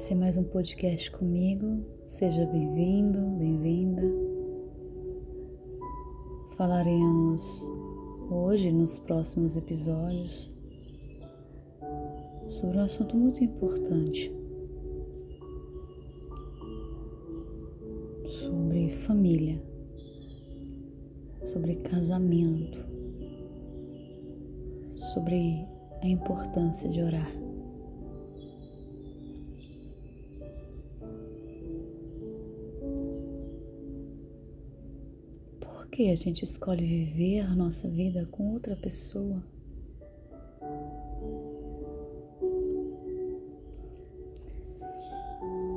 Esse é mais um podcast comigo. Seja bem-vindo, bem-vinda. Falaremos hoje, nos próximos episódios, sobre um assunto muito importante. Sobre família, sobre casamento, sobre a importância de orar. Que a gente escolhe viver a nossa vida com outra pessoa?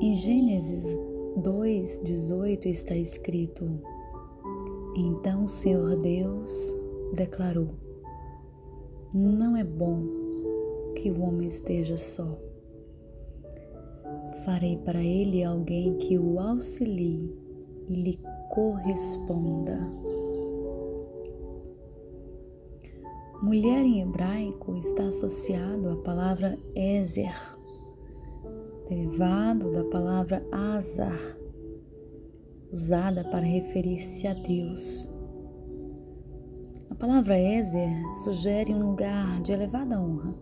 Em Gênesis 2:18 está escrito: Então o Senhor Deus declarou: Não é bom que o homem esteja só. Farei para ele alguém que o auxilie e lhe corresponda. Mulher em hebraico está associado à palavra Ezer, derivado da palavra Azar, usada para referir-se a Deus. A palavra Ezer sugere um lugar de elevada honra.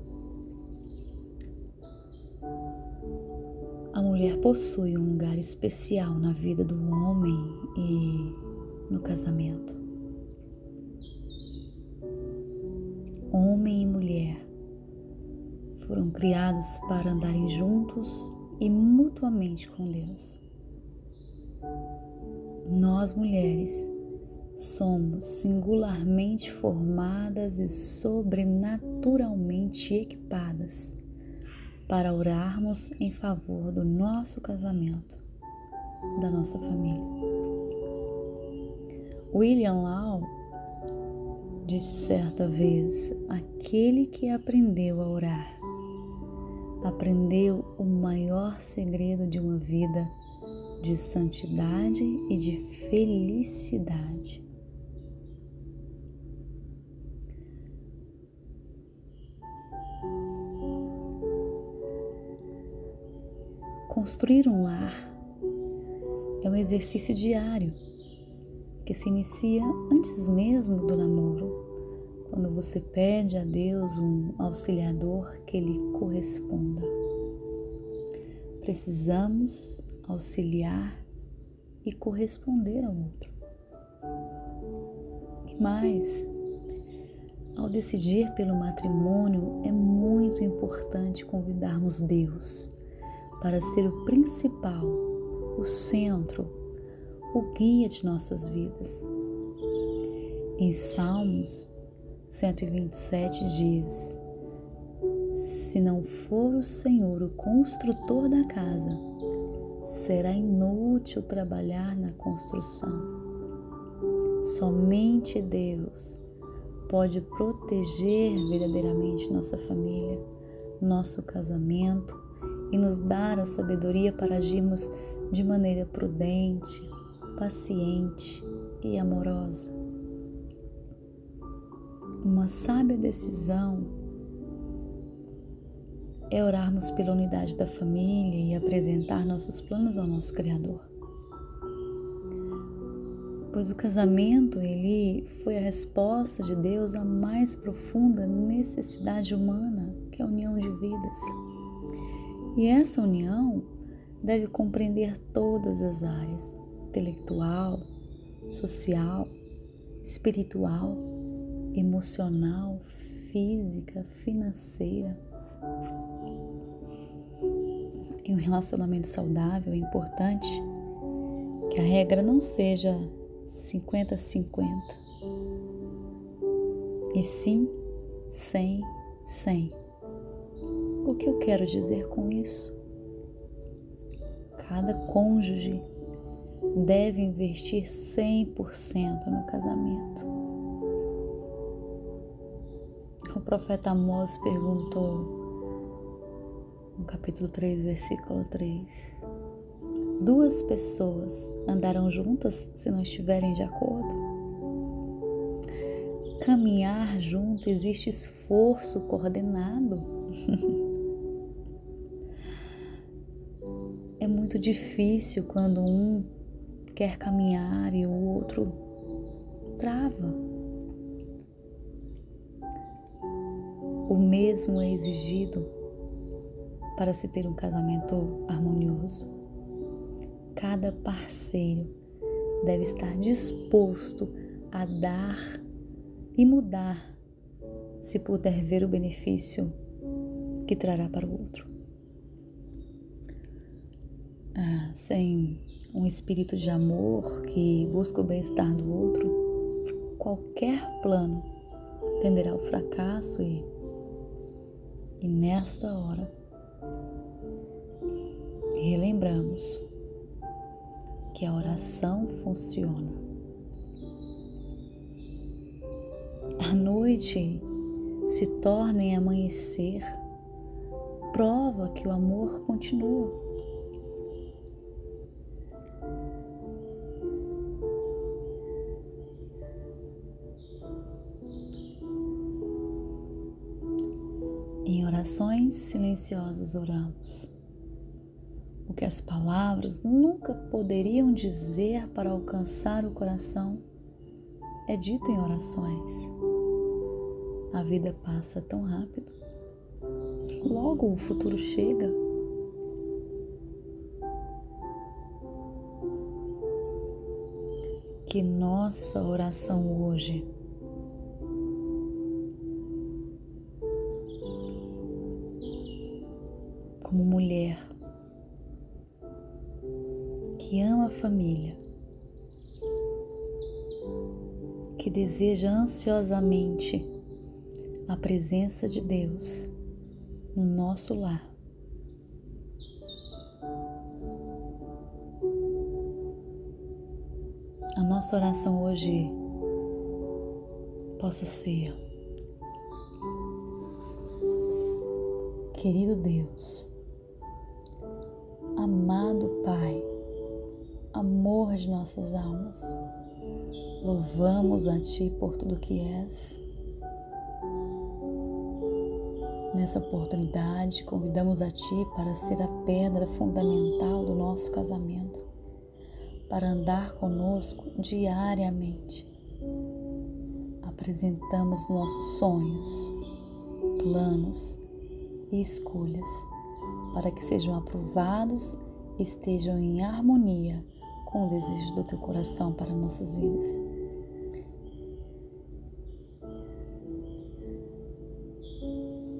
A mulher possui um lugar especial na vida do homem e no casamento. Homem e mulher, foram criados para andarem juntos e mutuamente com Deus. Nós, mulheres, somos singularmente formadas e sobrenaturalmente equipadas para orarmos em favor do nosso casamento, da nossa família. William Law disse certa vez: aquele que aprendeu a orar, aprendeu o maior segredo de uma vida de santidade e de felicidade. Construir um lar é um exercício diário que se inicia antes mesmo do namoro, quando você pede a Deus um auxiliador que lhe corresponda. Precisamos auxiliar e corresponder ao outro. E mais, ao decidir pelo matrimônio, é muito importante convidarmos Deus para ser o principal, o centro o guia de nossas vidas. Em Salmos 127 diz: Se não for o Senhor o construtor da casa, será inútil trabalhar na construção. Somente Deus pode proteger verdadeiramente nossa família, nosso casamento e nos dar a sabedoria para agirmos de maneira prudente, paciente e amorosa. Uma sábia decisão é orarmos pela unidade da família e apresentar nossos planos ao nosso Criador. Pois o casamento, ele foi a resposta de Deus à mais profunda necessidade humana, que é a união de vidas. E essa união deve compreender todas as áreas, intelectual, social, espiritual, emocional, física, financeira. Em um relacionamento saudável é importante que a regra não seja 50-50, e sim 100-100. O que eu quero dizer com isso? Cada cônjuge deve investir 100% no casamento. O profeta Amós perguntou no capítulo 3, versículo 3: Duas pessoas andarão juntas se não estiverem de acordo? Caminhar junto existe esforço coordenado. é muito difícil quando um quer caminhar e o outro trava. O mesmo é exigido para se ter um casamento harmonioso. Cada parceiro deve estar disposto a dar e mudar se puder ver o benefício que trará para o outro. Ah, sem um espírito de amor que busca o bem-estar do outro, qualquer plano tenderá ao fracasso e, e nessa hora relembramos que a oração funciona. A noite se torna em amanhecer, prova que o amor continua. Em orações silenciosas oramos. O que as palavras nunca poderiam dizer para alcançar o coração é dito em orações. A vida passa tão rápido. Logo o futuro chega. Que nossa oração hoje família, que deseja ansiosamente a presença de Deus no nosso lar. A nossa oração hoje possa ser, querido Deus, de nossas almas, louvamos a Ti por tudo que és. Nessa oportunidade, convidamos a Ti para ser a pedra fundamental do nosso casamento, para andar conosco diariamente. Apresentamos nossos sonhos, planos e escolhas para que sejam aprovados e estejam em harmonia com o desejo do teu coração para nossas vidas.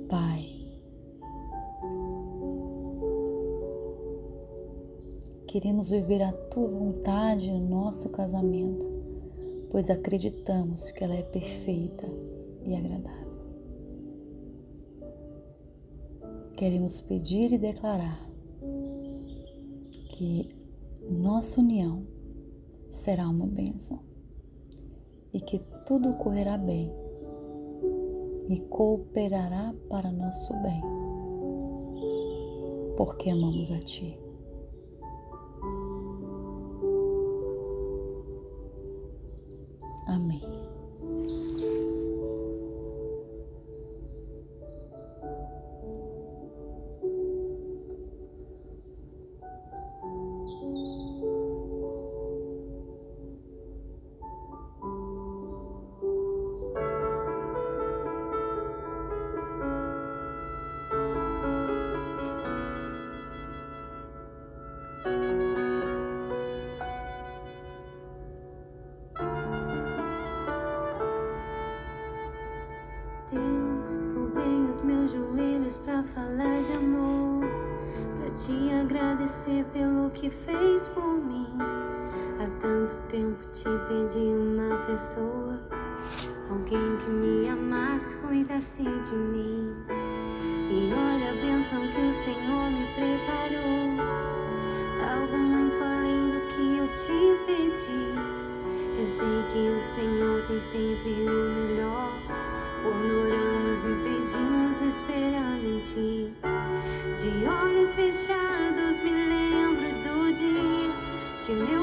Pai, queremos viver a tua vontade no nosso casamento, pois acreditamos que ela é perfeita e agradável. queremos pedir e declarar que nossa união será uma bênção e que tudo correrá bem e cooperará para nosso bem, porque amamos a Ti. Agradecer pelo que fez por mim. Há tanto tempo te pedi uma pessoa, alguém que me amasse, cuidasse de mim. E olha a bênção que o Senhor me preparou, algo muito além do que eu te pedi. Eu sei que o Senhor tem sempre o melhor. Quando oramos e pedimos esperando em Ti, de olhos fechados que meu